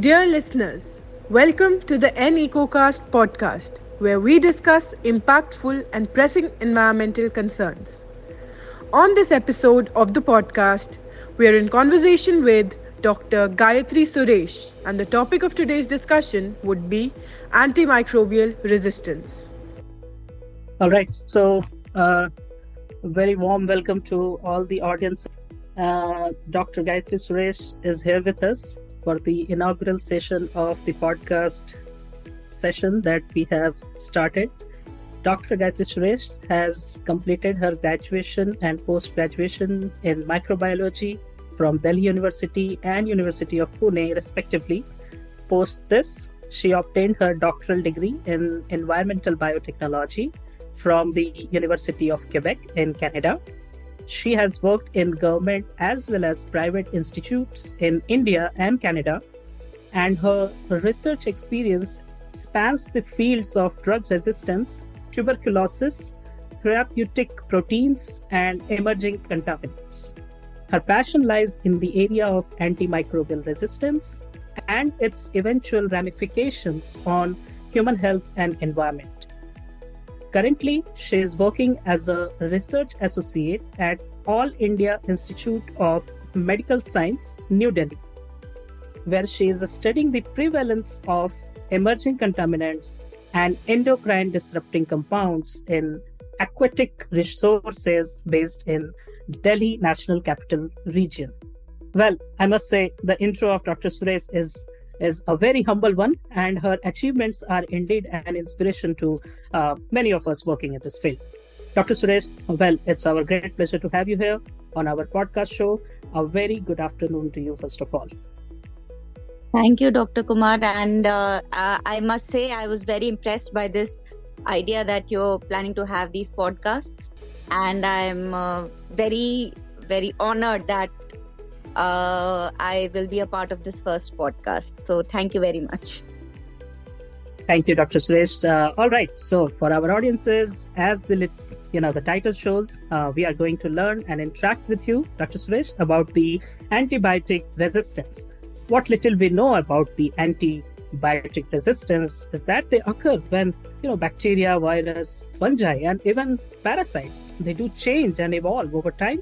Dear listeners, welcome to the N EcoCast podcast, where we discuss impactful and pressing environmental concerns. On this episode of the podcast, we are in conversation with Dr. Gayatri Suresh, and the topic of today's discussion would be antimicrobial resistance. All right, so uh, very warm welcome to all the audience. Uh, Dr. Gayatri Suresh is here with us for the inaugural session of the podcast session that we have started. Dr. Gayatri Suresh has completed her graduation and post graduation in microbiology from Delhi University and University of Pune, respectively. Post this, she obtained her doctoral degree in environmental biotechnology from the University of Quebec in Canada she has worked in government as well as private institutes in India and Canada, and her research experience spans the fields of drug resistance, tuberculosis, therapeutic proteins, and emerging contaminants. Her passion lies in the area of antimicrobial resistance and its eventual ramifications on human health and environment. Currently, she is working as a research associate at All India Institute of Medical Science, New Delhi, where she is studying the prevalence of emerging contaminants and endocrine disrupting compounds in aquatic resources based in Delhi National Capital Region. Well, I must say the intro of Dr. Suresh is is a very humble one, and her achievements are indeed an inspiration to uh, many of us working in this field. Dr. Suresh, well, it's our great pleasure to have you here on our podcast show. A very good afternoon to you, first of all. Thank you, Dr. Kumar. And uh, I must say, I was very impressed by this idea that you're planning to have these podcasts. And I'm uh, very, very honored that uh, I will be a part of this first podcast. So thank you very much. Thank you, Dr. Suresh. Uh, all right. So for our audiences, as the you know the title shows, uh, we are going to learn and interact with you, Dr. Suresh, about the antibiotic resistance. What little we know about the antibiotic resistance is that they occur when you know bacteria, virus, fungi, and even parasites they do change and evolve over time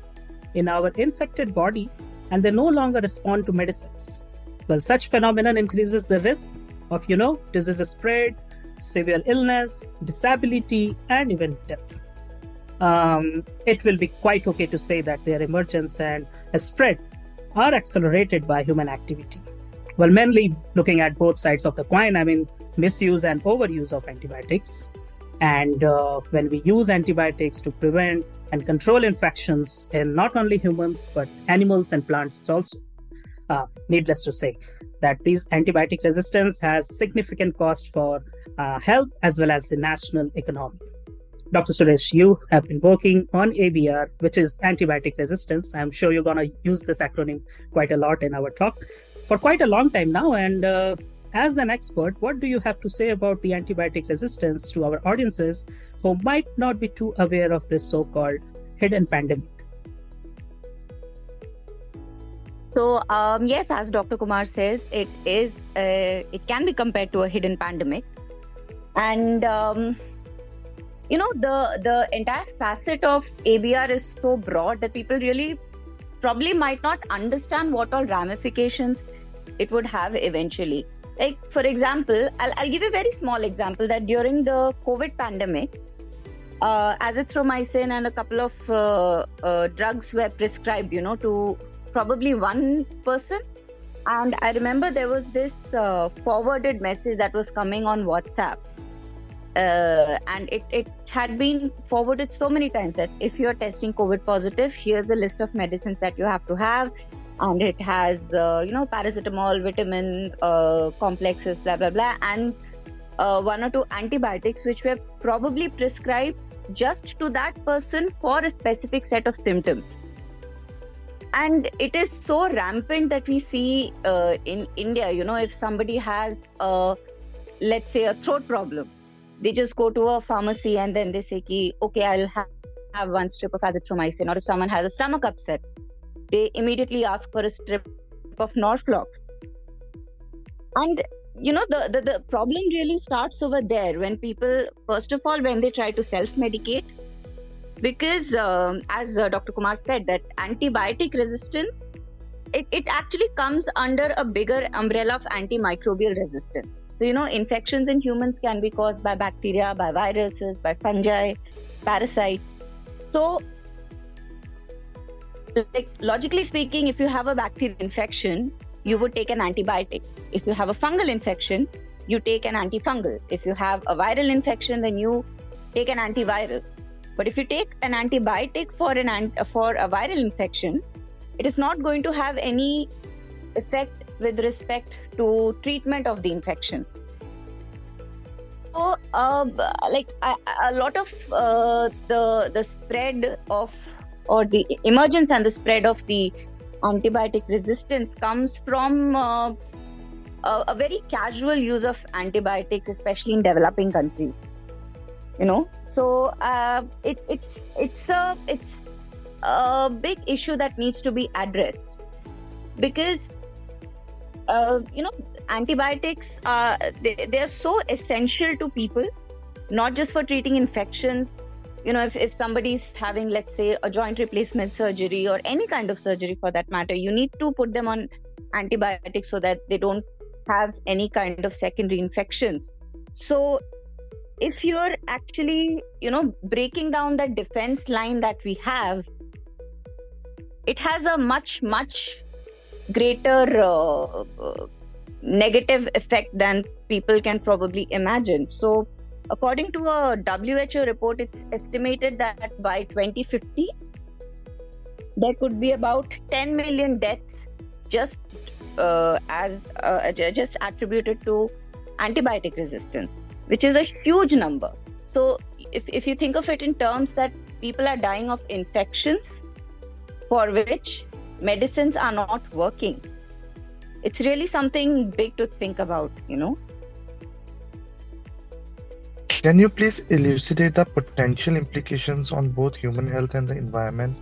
in our infected body and they no longer respond to medicines. Well, such phenomenon increases the risk of, you know, disease spread, severe illness, disability, and even death. Um, it will be quite okay to say that their emergence and spread are accelerated by human activity. Well, mainly looking at both sides of the coin, I mean, misuse and overuse of antibiotics. And uh, when we use antibiotics to prevent and control infections in not only humans, but animals and plants it's also, uh, needless to say, that these antibiotic resistance has significant cost for uh, health as well as the national economy. Dr. Suresh, you have been working on ABR, which is antibiotic resistance. I'm sure you're going to use this acronym quite a lot in our talk for quite a long time now. And uh, as an expert, what do you have to say about the antibiotic resistance to our audiences who might not be too aware of this so called hidden pandemic? So um, yes, as Dr. Kumar says, it is uh, it can be compared to a hidden pandemic, and um, you know the the entire facet of ABR is so broad that people really probably might not understand what all ramifications it would have eventually. Like, for example, I'll, I'll give a very small example that during the COVID pandemic, uh, azithromycin and a couple of uh, uh, drugs were prescribed, you know, to probably one person. And I remember there was this uh, forwarded message that was coming on WhatsApp. Uh, and it, it had been forwarded so many times that if you're testing COVID positive, here's a list of medicines that you have to have and it has uh, you know paracetamol vitamin uh, complexes blah blah blah and uh, one or two antibiotics which were probably prescribed just to that person for a specific set of symptoms. And it is so rampant that we see uh, in india you know if somebody has a let's say a throat problem they just go to a pharmacy and then they say okay i'll have, have one strip of azithromycin or if someone has a stomach upset they immediately ask for a strip of Norflox. and you know the, the, the problem really starts over there when people first of all when they try to self-medicate. Because um, as uh, dr kumar said that antibiotic resistance it, it actually comes under a bigger umbrella of antimicrobial resistance. So you know infections in humans can be caused by bacteria by viruses by fungi parasites. So like logically speaking if you have a bacterial infection you would take an antibiotic. If you have a fungal infection, you take an antifungal. If you have a viral infection, then you take an antiviral. But if you take an antibiotic for an ant- for a viral infection, it is not going to have any effect with respect to treatment of the infection. So, uh, like a, a lot of uh, the the spread of or the emergence and the spread of the antibiotic resistance comes from uh, a, a, very casual use of antibiotics, especially in developing countries. You know, so uh, it, it's it's a it's a big issue that needs to be addressed because uh, you know antibiotics are they, they are so essential to people, not just for treating infections you know if, if somebody's having let's say a joint replacement surgery or any kind of surgery for that matter you need to put them on antibiotics so that they don't have any kind of secondary infections. So if you're actually you know breaking down that defense line that we have it has a much much greater uh, uh, negative effect than people can probably imagine. So According to a WHO report, it's estimated that by 2050, there could be about 10 million deaths just uh, as uh, just attributed to antibiotic resistance, which is a huge number. So, if, if you think of it in terms that people are dying of infections for which medicines are not working, it's really something big to think about, you know. Can you please elucidate the potential implications on both human health and the environment,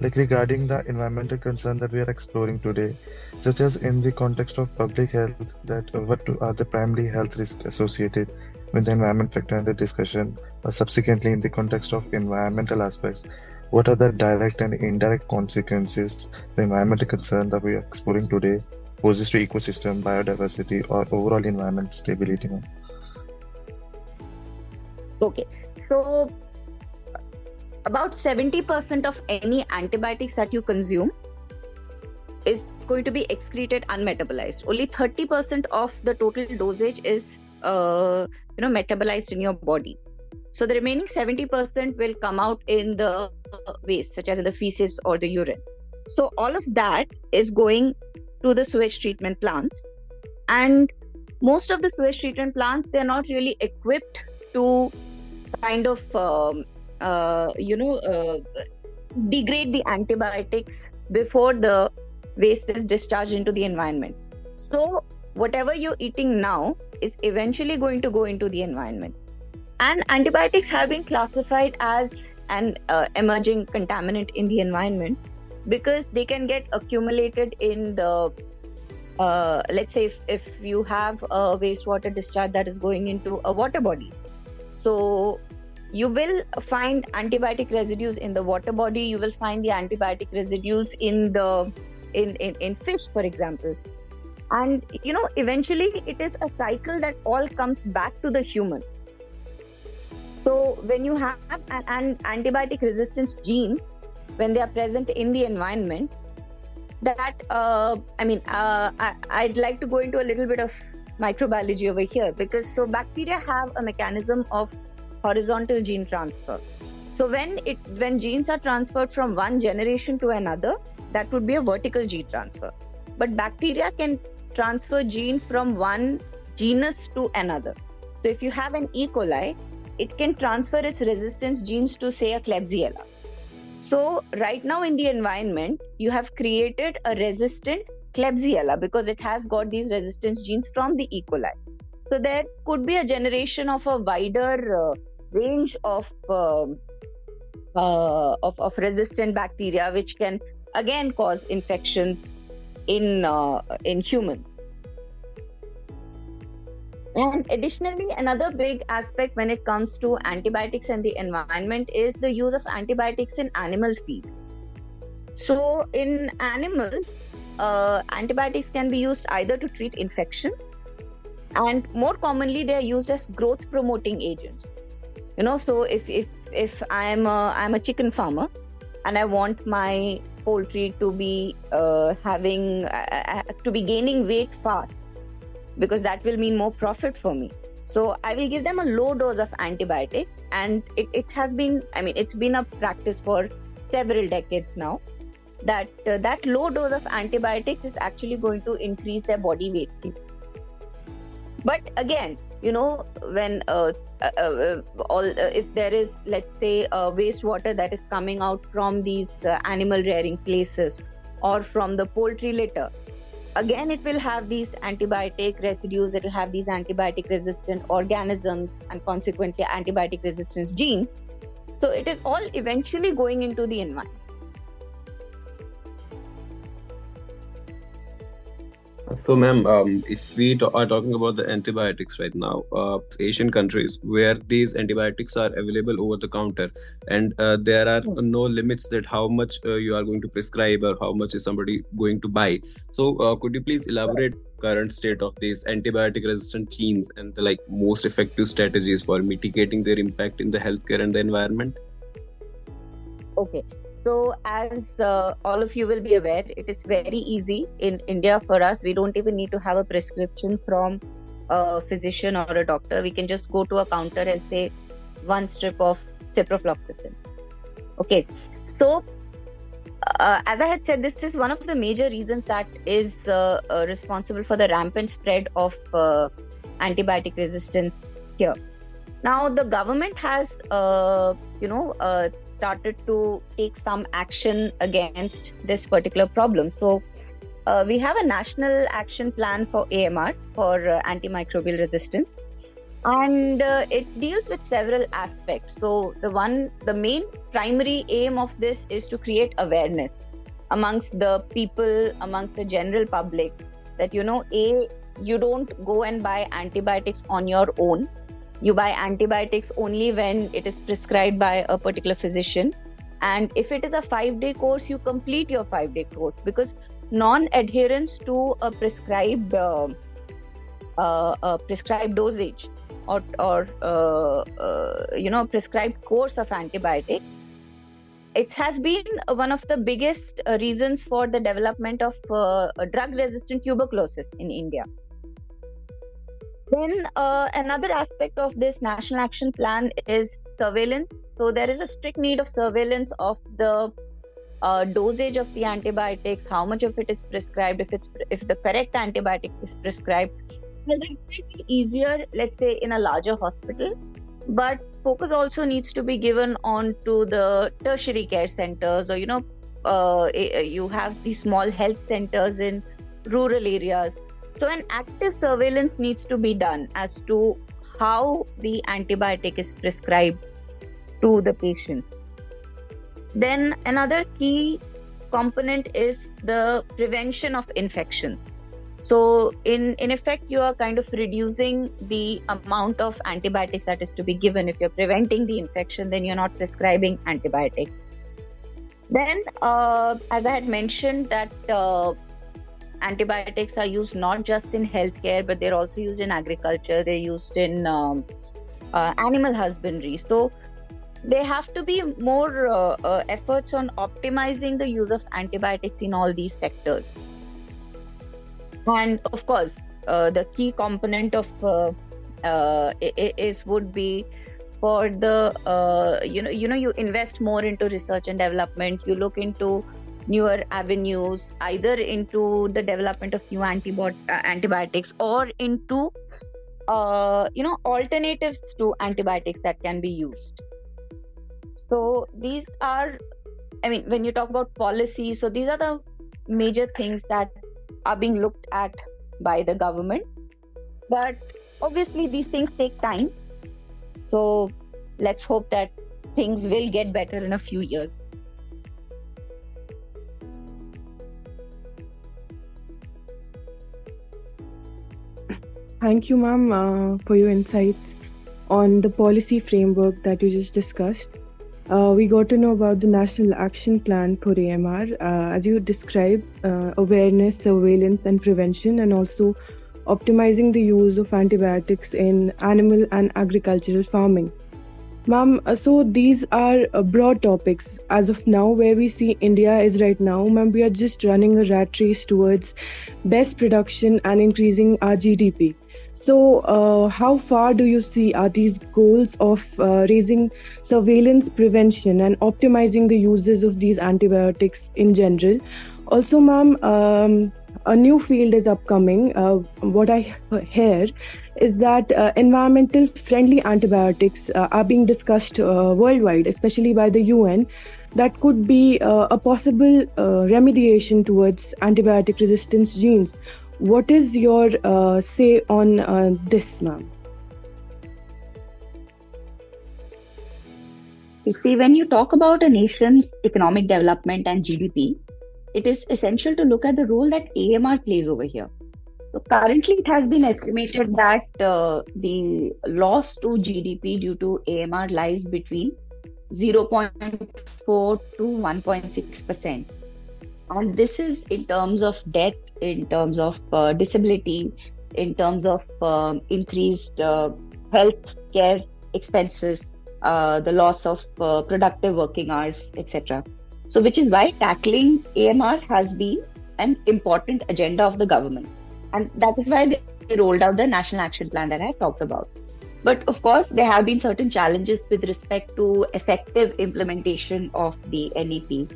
like regarding the environmental concern that we are exploring today, such as in the context of public health, that what uh, are the primary health risks associated with the environment factor under discussion, or subsequently in the context of environmental aspects, what are the direct and indirect consequences the environmental concern that we are exploring today poses to ecosystem, biodiversity, or overall environment stability? Okay, so about 70% of any antibiotics that you consume is going to be excreted unmetabolized. Only 30% of the total dosage is uh, you know metabolized in your body. So the remaining 70% will come out in the waste, such as in the feces or the urine. So all of that is going to the sewage treatment plants, and most of the sewage treatment plants they're not really equipped to kind of um, uh, you know uh, degrade the antibiotics before the waste is discharged into the environment. So whatever you're eating now is eventually going to go into the environment. And antibiotics have been classified as an uh, emerging contaminant in the environment because they can get accumulated in the uh, let's say if, if you have a wastewater discharge that is going into a water body so you will find antibiotic residues in the water body. You will find the antibiotic residues in the in, in, in fish, for example. And you know, eventually it is a cycle that all comes back to the human. So when you have an, an antibiotic resistance genes, when they are present in the environment, that uh, I mean, uh, I, I'd like to go into a little bit of microbiology over here because so bacteria have a mechanism of horizontal gene transfer. So when it when genes are transferred from one generation to another that would be a vertical gene transfer. But bacteria can transfer gene from one genus to another. So if you have an e. coli it can transfer its resistance genes to say a klebsiella. So right now in the environment you have created a resistant Klebsiella because it has got these resistance genes from the E. coli. So there could be a generation of a wider uh, range of, uh, uh, of, of resistant bacteria, which can again cause infections in uh, in humans. And additionally, another big aspect when it comes to antibiotics and the environment is the use of antibiotics in animal feed. So, in animals, uh, antibiotics can be used either to treat infection, and more commonly, they are used as growth promoting agents. You know, so if if if I'm a, I'm a chicken farmer and I want my poultry to be uh, having uh, uh to be gaining weight fast because that will mean more profit for me. So I will give them a low dose of antibiotic, and it, it has been, I mean, it's been a practice for several decades now that uh, that low dose of antibiotics is actually going to increase their body weight. But again, you know, when uh, uh, uh all uh, if there is, let's say, wastewater that is coming out from these uh, animal rearing places or from the poultry litter, again it will have these antibiotic residues it will have these antibiotic resistant organisms and consequently antibiotic resistance genes so it is all eventually going into the environment So, ma'am, um, if we to- are talking about the antibiotics right now, uh, Asian countries where these antibiotics are available over the counter, and uh, there are hmm. no limits that how much uh, you are going to prescribe or how much is somebody going to buy. So, uh, could you please elaborate current state of these antibiotic-resistant genes and the like most effective strategies for mitigating their impact in the healthcare and the environment? Okay, so, as uh, all of you will be aware, it is very easy in India for us. We don't even need to have a prescription from a physician or a doctor. We can just go to a counter and say one strip of ciprofloxacin. Okay, so uh, as I had said, this is one of the major reasons that is uh, uh responsible for the rampant spread of uh, antibiotic resistance here. Now, the government has, uh, you know, started to take some action against this particular problem. So, uh, we have a national action plan for AMR for uh, antimicrobial resistance, and uh, it deals with several aspects. So, the one, the main primary aim of this is to create awareness amongst the people, amongst the general public, that you know, a you don't go and buy antibiotics on your own you buy antibiotics only when it is prescribed by a particular physician. And if it is a 5 day course you complete your 5 day course. Because non adherence to a prescribed uh, uh, prescribed dosage or, or uh, uh, you know prescribed course of antibiotic it has been one of the biggest reasons for the development of uh, drug resistant tuberculosis in india then uh, another aspect of this national action plan is surveillance. So there is a strict need of surveillance of the uh, dosage of the antibiotics, how much of it is prescribed, if it's if the correct antibiotic is prescribed. Well, it might be easier, let's say, in a larger hospital, but focus also needs to be given on to the tertiary care centers, or you know, uh, you have these small health centers in rural areas so, an active surveillance needs to be done as to how the antibiotic is prescribed to the patient. Then, another key component is the prevention of infections. So, in, in effect, you are kind of reducing the amount of antibiotics that is to be given. If you're preventing the infection, then you're not prescribing antibiotics. Then, uh, as I had mentioned, that uh, antibiotics are used not just in healthcare, but they're also used in agriculture, they're used in um, uh, animal husbandry. So there have to be more uh, uh, efforts on optimizing the use of antibiotics in all these sectors. And of course, uh, the key component of uh, uh, is would be for the you know you know you invest more into research and development. You look into newer avenues either into the development of new antibot- uh, antibiotics or into uh, you know alternatives to antibiotics that can be used. So these are i mean when you talk about policy so these are the major things that are being looked at by the government. But obviously these things take time. So let's hope that things will get better in a few years Thank you, ma'am, uh, for your insights on the policy framework that you just discussed. Uh, we got to know about the National Action Plan for AMR, uh, as you described, uh, awareness, surveillance, and prevention, and also optimizing the use of antibiotics in animal and agricultural farming. Ma'am, uh, so these are uh, broad topics as of now, where we see India is right now. Ma'am, we are just running a rat race towards best production and increasing our GDP. So, uh, how far do you see are these goals of uh, raising surveillance, prevention, and optimizing the uses of these antibiotics in general? Also, ma'am, um, a new field is upcoming. Uh, what I hear is that uh, environmental friendly antibiotics uh, are being discussed uh, worldwide, especially by the UN. That could be uh, a possible uh, remediation towards antibiotic resistance genes. What is your uh, say on uh, this, ma'am? You see, when you talk about a nation's economic development and GDP, it is essential to look at the role that AMR plays over here. So currently, it has been estimated that uh, the loss to GDP due to AMR lies between 0.4 to 1.6 percent, and this is in terms of death in terms of uh, disability, in terms of um, increased uh, health care expenses, uh, the loss of uh, productive working hours, etc. So, which is why tackling AMR has been an important agenda of the government. And that is why they rolled out the National Action Plan that I talked about. But of course, there have been certain challenges with respect to effective implementation of the NEP,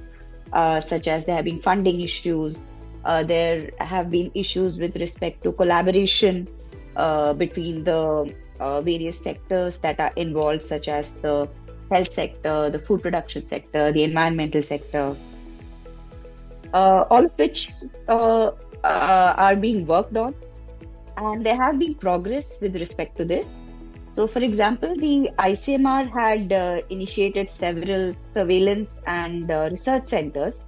uh, such as there have been funding issues, uh, there have been issues with respect to collaboration uh, between the uh, various sectors that are involved, such as the health sector, the food production sector, the environmental sector, uh, all of which are being worked on. And there has been progress with respect to this. So, for example, the ICMR had initiated several surveillance and research centers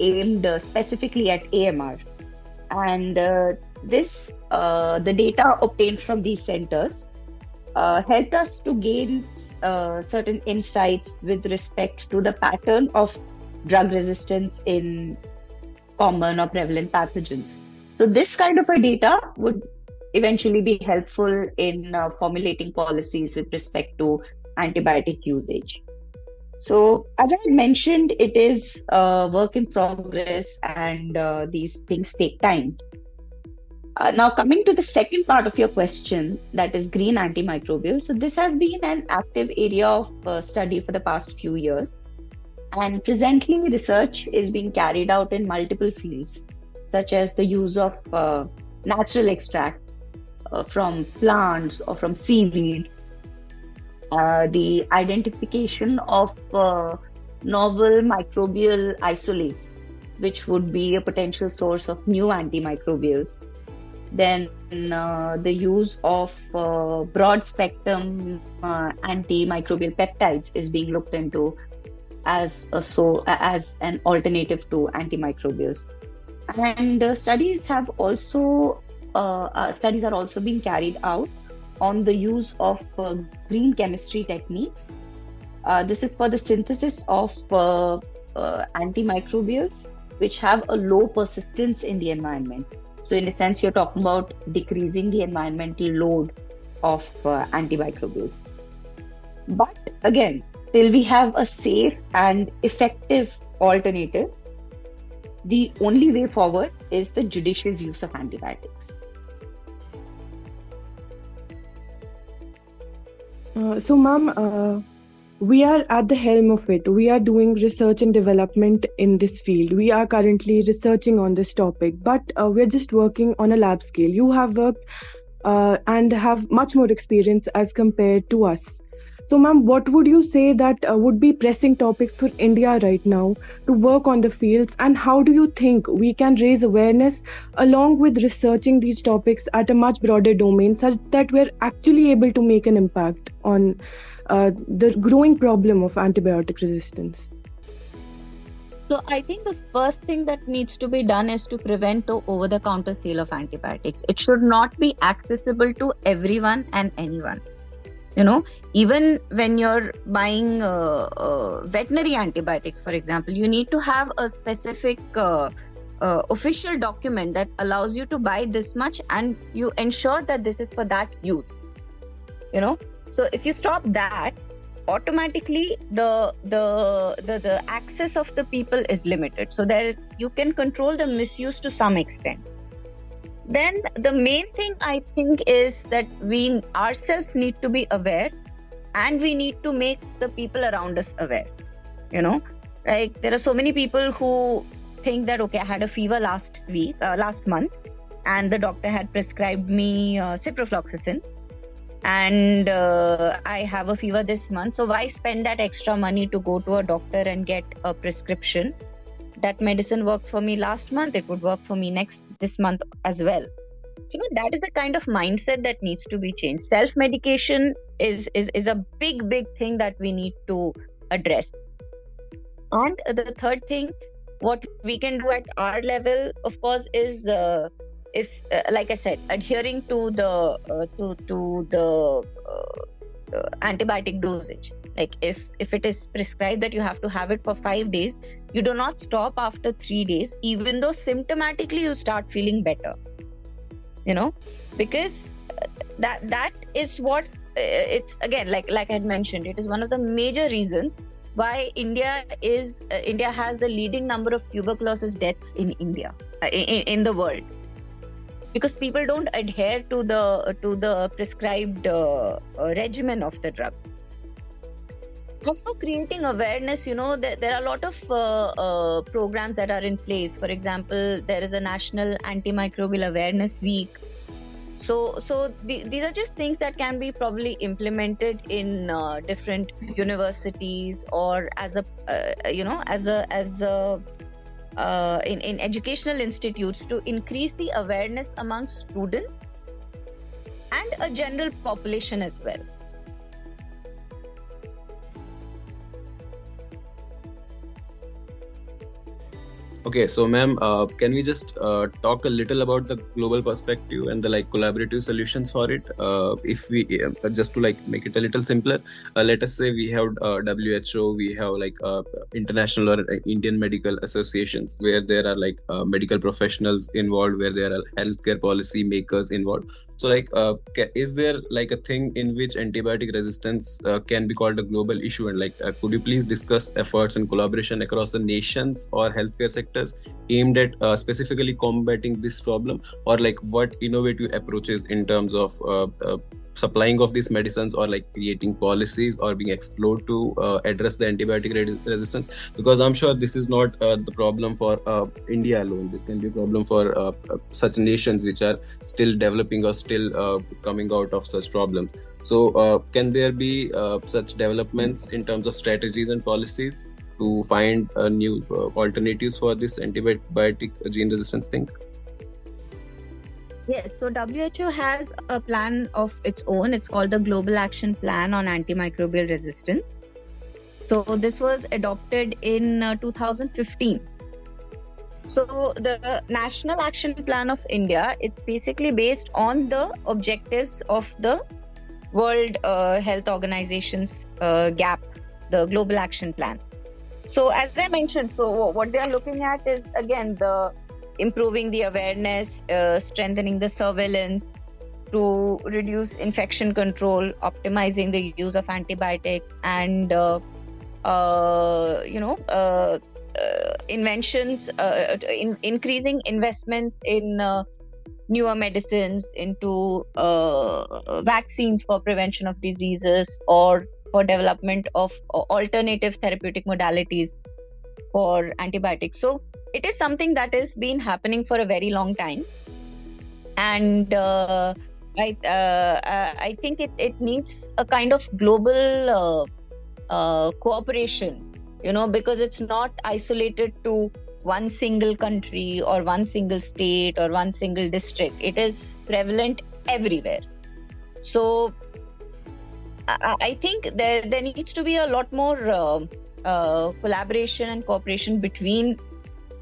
aimed uh, specifically at AMR. And uh, this, uh, the data obtained from these centers, helped us to gain certain insights with respect to the pattern of drug resistance in common or prevalent pathogens. So, this kind of a data would eventually be helpful in uh, formulating policies with respect to antibiotic usage. So, as I mentioned, it is a work in progress and uh, these things take time. Uh, now, coming to the second part of your question, that is green antimicrobial. So, this has been an active area of uh, study for the past few years. And presently, research is being carried out in multiple fields, such as the use of uh, natural extracts uh, from plants or from seaweed uh, the identification of uh, novel microbial isolates, which would be a potential source of new antimicrobials. Then uh, the use of uh, broad spectrum uh, antimicrobial peptides is being looked into as a so as an alternative to antimicrobials. And studies have also studies are also being carried out on the use of uh, green chemistry techniques. Uh, this is for the synthesis of uh, uh, antimicrobials which have a low persistence in the environment. So, in a sense, you're talking about decreasing the environmental load of uh, antimicrobials. But again, till we have a safe and effective alternative, the only way forward is the judicious use of antibiotics. Uh, so, ma'am, uh, we are at the helm of it. We are doing research and development in this field. We are currently researching on this topic, but uh, we're just working on a lab scale. You have worked uh, and have much more experience as compared to us. So, ma'am, what would you say that uh, would be pressing topics for India right now to work on the fields? And how do you think we can raise awareness along with researching these topics at a much broader domain such that we're actually able to make an impact on uh, the growing problem of antibiotic resistance? So I think the first thing that needs to be done is to prevent the over-the-counter sale of antibiotics. It should not be accessible to everyone and anyone. You know, even when you're buying uh, uh, veterinary antibiotics, for example, you need to have a specific uh, uh official document that allows you to buy this much, and you ensure that this is for that use. You know, so if you stop that, automatically the, the the the access of the people is limited so there you can control the misuse to some extent then the main thing i think is that we ourselves need to be aware and we need to make the people around us aware you know like there are so many people who think that okay i had a fever last week uh, last month and the doctor had prescribed me uh, ciprofloxacin and uh, I have a fever this month. So why spend that extra money to go to a doctor and get a prescription? That medicine worked for me last month. It would work for me next this month as well. So that is the kind of mindset that needs to be changed. Self medication is, is is a big big thing that we need to address. And the third thing, what we can do at our level, of course, is uh, if uh, like i said adhering to the uh, to to the uh, uh, antibiotic dosage. Like if if it is prescribed that you have to have it for 5 days you do not stop after 3 days even though symptomatically you start feeling better. You know? Because uh, that that is what uh, it's again like like i had mentioned it is one of the major reasons why india is india has the leading number of tuberculosis deaths in india in, in the world because people don't adhere to the to the prescribed uh, uh, regimen of the drug. For creating awareness you know there, there are a lot of uh, uh, programs that are in place. For example there is a national antimicrobial awareness week. So so the, these are just things that can be probably implemented in uh, different universities or as a uh, you know as a as a uh, in, in educational institutes to increase the awareness among students and a general population as well. Okay, so ma'am, uh, can we just uh, talk a little about the global perspective and the like collaborative solutions for it? Uh, if we uh, just to like make it a little simpler, uh, let us say we have WHO, uh, we have like international or Indian medical associations where there are like medical professionals involved, where there are healthcare policy makers involved so like uh, is there like a thing in which antibiotic resistance uh, can be called a global issue? And like uh, could you please discuss efforts and collaboration across the nations or healthcare sectors aimed at uh, specifically combating this problem? Or like what innovative approaches in terms of uh, uh, supplying of these medicines or like creating policies or being explored to uh, address the antibiotic re- resistance. Because i'm sure this is not uh, the problem for uh, india alone. This can be a problem for uh, uh, such nations which are still developing or still uh, coming out of such problems. So can there be such developments in terms of strategies and policies to find new alternatives for this antibiotic gene resistance thing Yes, so WHO has a plan of its own. It's called the Global Action Plan on Antimicrobial Resistance. So this was adopted in uh, 2015. So the National Action Plan of India it's basically based on the objectives of the World uh, Health Organization's uh, GAP, the Global Action Plan. So as I mentioned, so what they are looking at is again the improving the awareness, uh, strengthening the surveillance to reduce infection control, optimizing the use of antibiotics, and uh, uh, you know uh, uh, inventions, uh, in, increasing investments in newer medicines, into vaccines for prevention of diseases, or for development of alternative therapeutic modalities for antibiotics. So it is something that has been happening for a very long time. And uh, I, uh, uh, I think it, it needs a kind of global uh, uh, cooperation you know because it's not isolated to one single country or one single state or one single district. It is prevalent everywhere. So I, I think there there needs to be a lot more uh, collaboration and cooperation between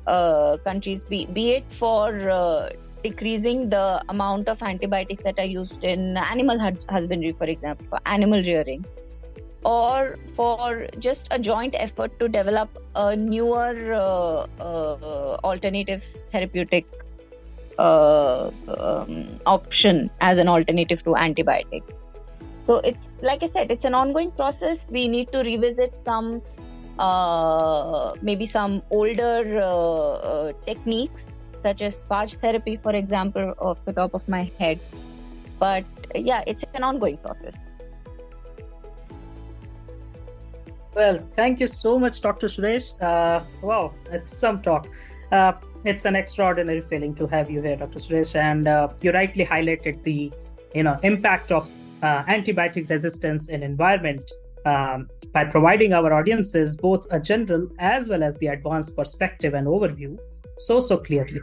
uh, countries, be, be it for uh, decreasing the amount of antibiotics that are used in animal husbandry, for example, for animal rearing, or for just a joint effort to develop a newer uh, uh, alternative therapeutic um, option as an alternative to antibiotics. So it's like I said, it's an ongoing process. We need to revisit some uh, maybe some older uh, uh, techniques such as phage therapy, for example, off the top of my head. But yeah, it's an ongoing process. Well, thank you so much, Dr. Suresh. Uh, wow, it's some talk. Uh, it's an extraordinary feeling to have you here, Dr. Suresh, and uh, you rightly highlighted the you know impact of antibiotic resistance in environment um, by providing our audiences both a general as well as the advanced perspective and overview so so clearly.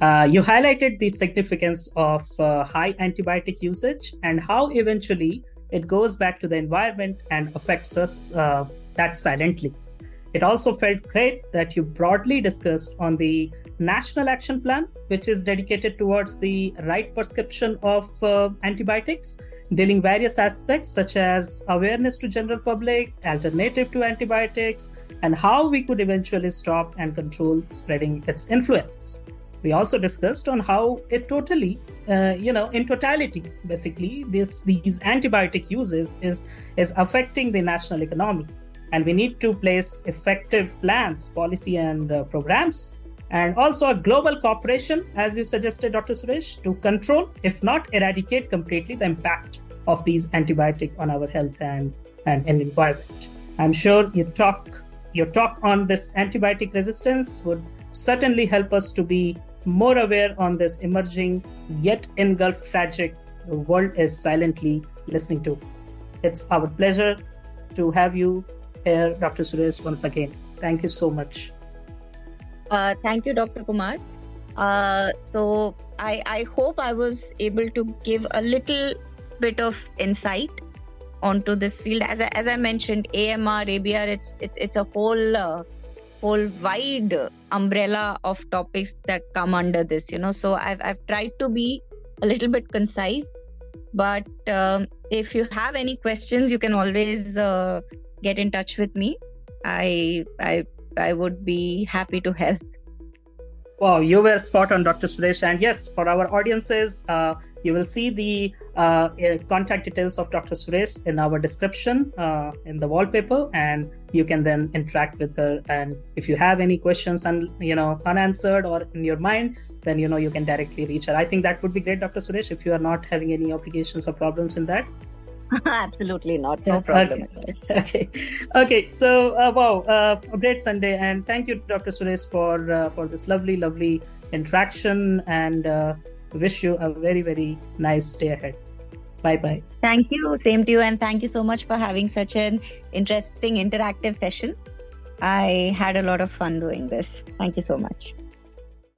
Uh, you highlighted the significance of uh, high antibiotic usage and how eventually it goes back to the environment and affects us uh, that silently. It also felt great that you broadly discussed on the national action plan, which is dedicated towards the right prescription of uh, antibiotics dealing various aspects such as awareness to general public, alternative to antibiotics, and how we could eventually stop and control spreading its influence. We also discussed on how it totally, uh, you know, in totality, basically, this these antibiotic uses is is affecting the national economy, and we need to place effective plans, policy, and uh, programs and also a global cooperation, as you suggested, Dr. Suresh, to control, if not eradicate completely, the impact of these antibiotic on our health and, and, and environment. I'm sure your talk your talk on this antibiotic resistance would certainly help us to be more aware on this emerging yet engulfed tragic the world is silently listening to. It's our pleasure to have you here, Dr. Suresh, once again. Thank you so much. Uh, thank you, Dr. Kumar. Uh, so I, I hope I was able to give a little bit of insight onto this field. As I, as I mentioned, AMR, ABR, it's it's, it's a whole uh, whole wide umbrella of topics that come under this. You know, so I've I've tried to be a little bit concise. But um, if you have any questions, you can always uh, get in touch with me. I I I would be happy to help. Wow, you were spot on, Dr. Suresh. And yes, for our audiences, uh, you will see the uh, contact details of Dr. Suresh in our description uh, in the wallpaper, and you can then interact with her. And if you have any questions and you know unanswered or in your mind, then you know you can directly reach her. I think that would be great, Dr. Suresh, if you are not having any obligations or problems in that. Absolutely not. No problem. Okay. okay. okay. So, uh, wow, uh, a great Sunday, and thank you, Dr. Suresh, for uh, for this lovely, lovely interaction, and uh, wish you a very, very nice day ahead. Bye bye. Thank you. Same to you, and thank you so much for having such an interesting interactive session. I had a lot of fun doing this. Thank you so much.